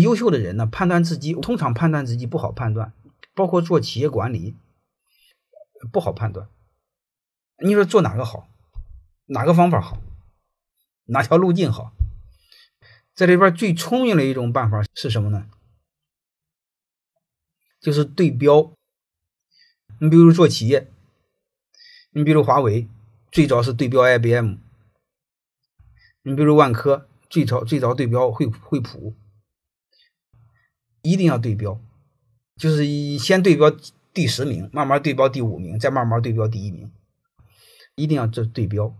优秀的人呢，判断自己通常判断自己不好判断，包括做企业管理不好判断。你说做哪个好，哪个方法好，哪条路径好？这里边最聪明的一种办法是什么呢？就是对标。你比如做企业，你比如华为，最早是对标 IBM；你比如万科，最早最早对标惠惠普。一定要对标，就是先对标第十名，慢慢对标第五名，再慢慢对标第一名。一定要这对标。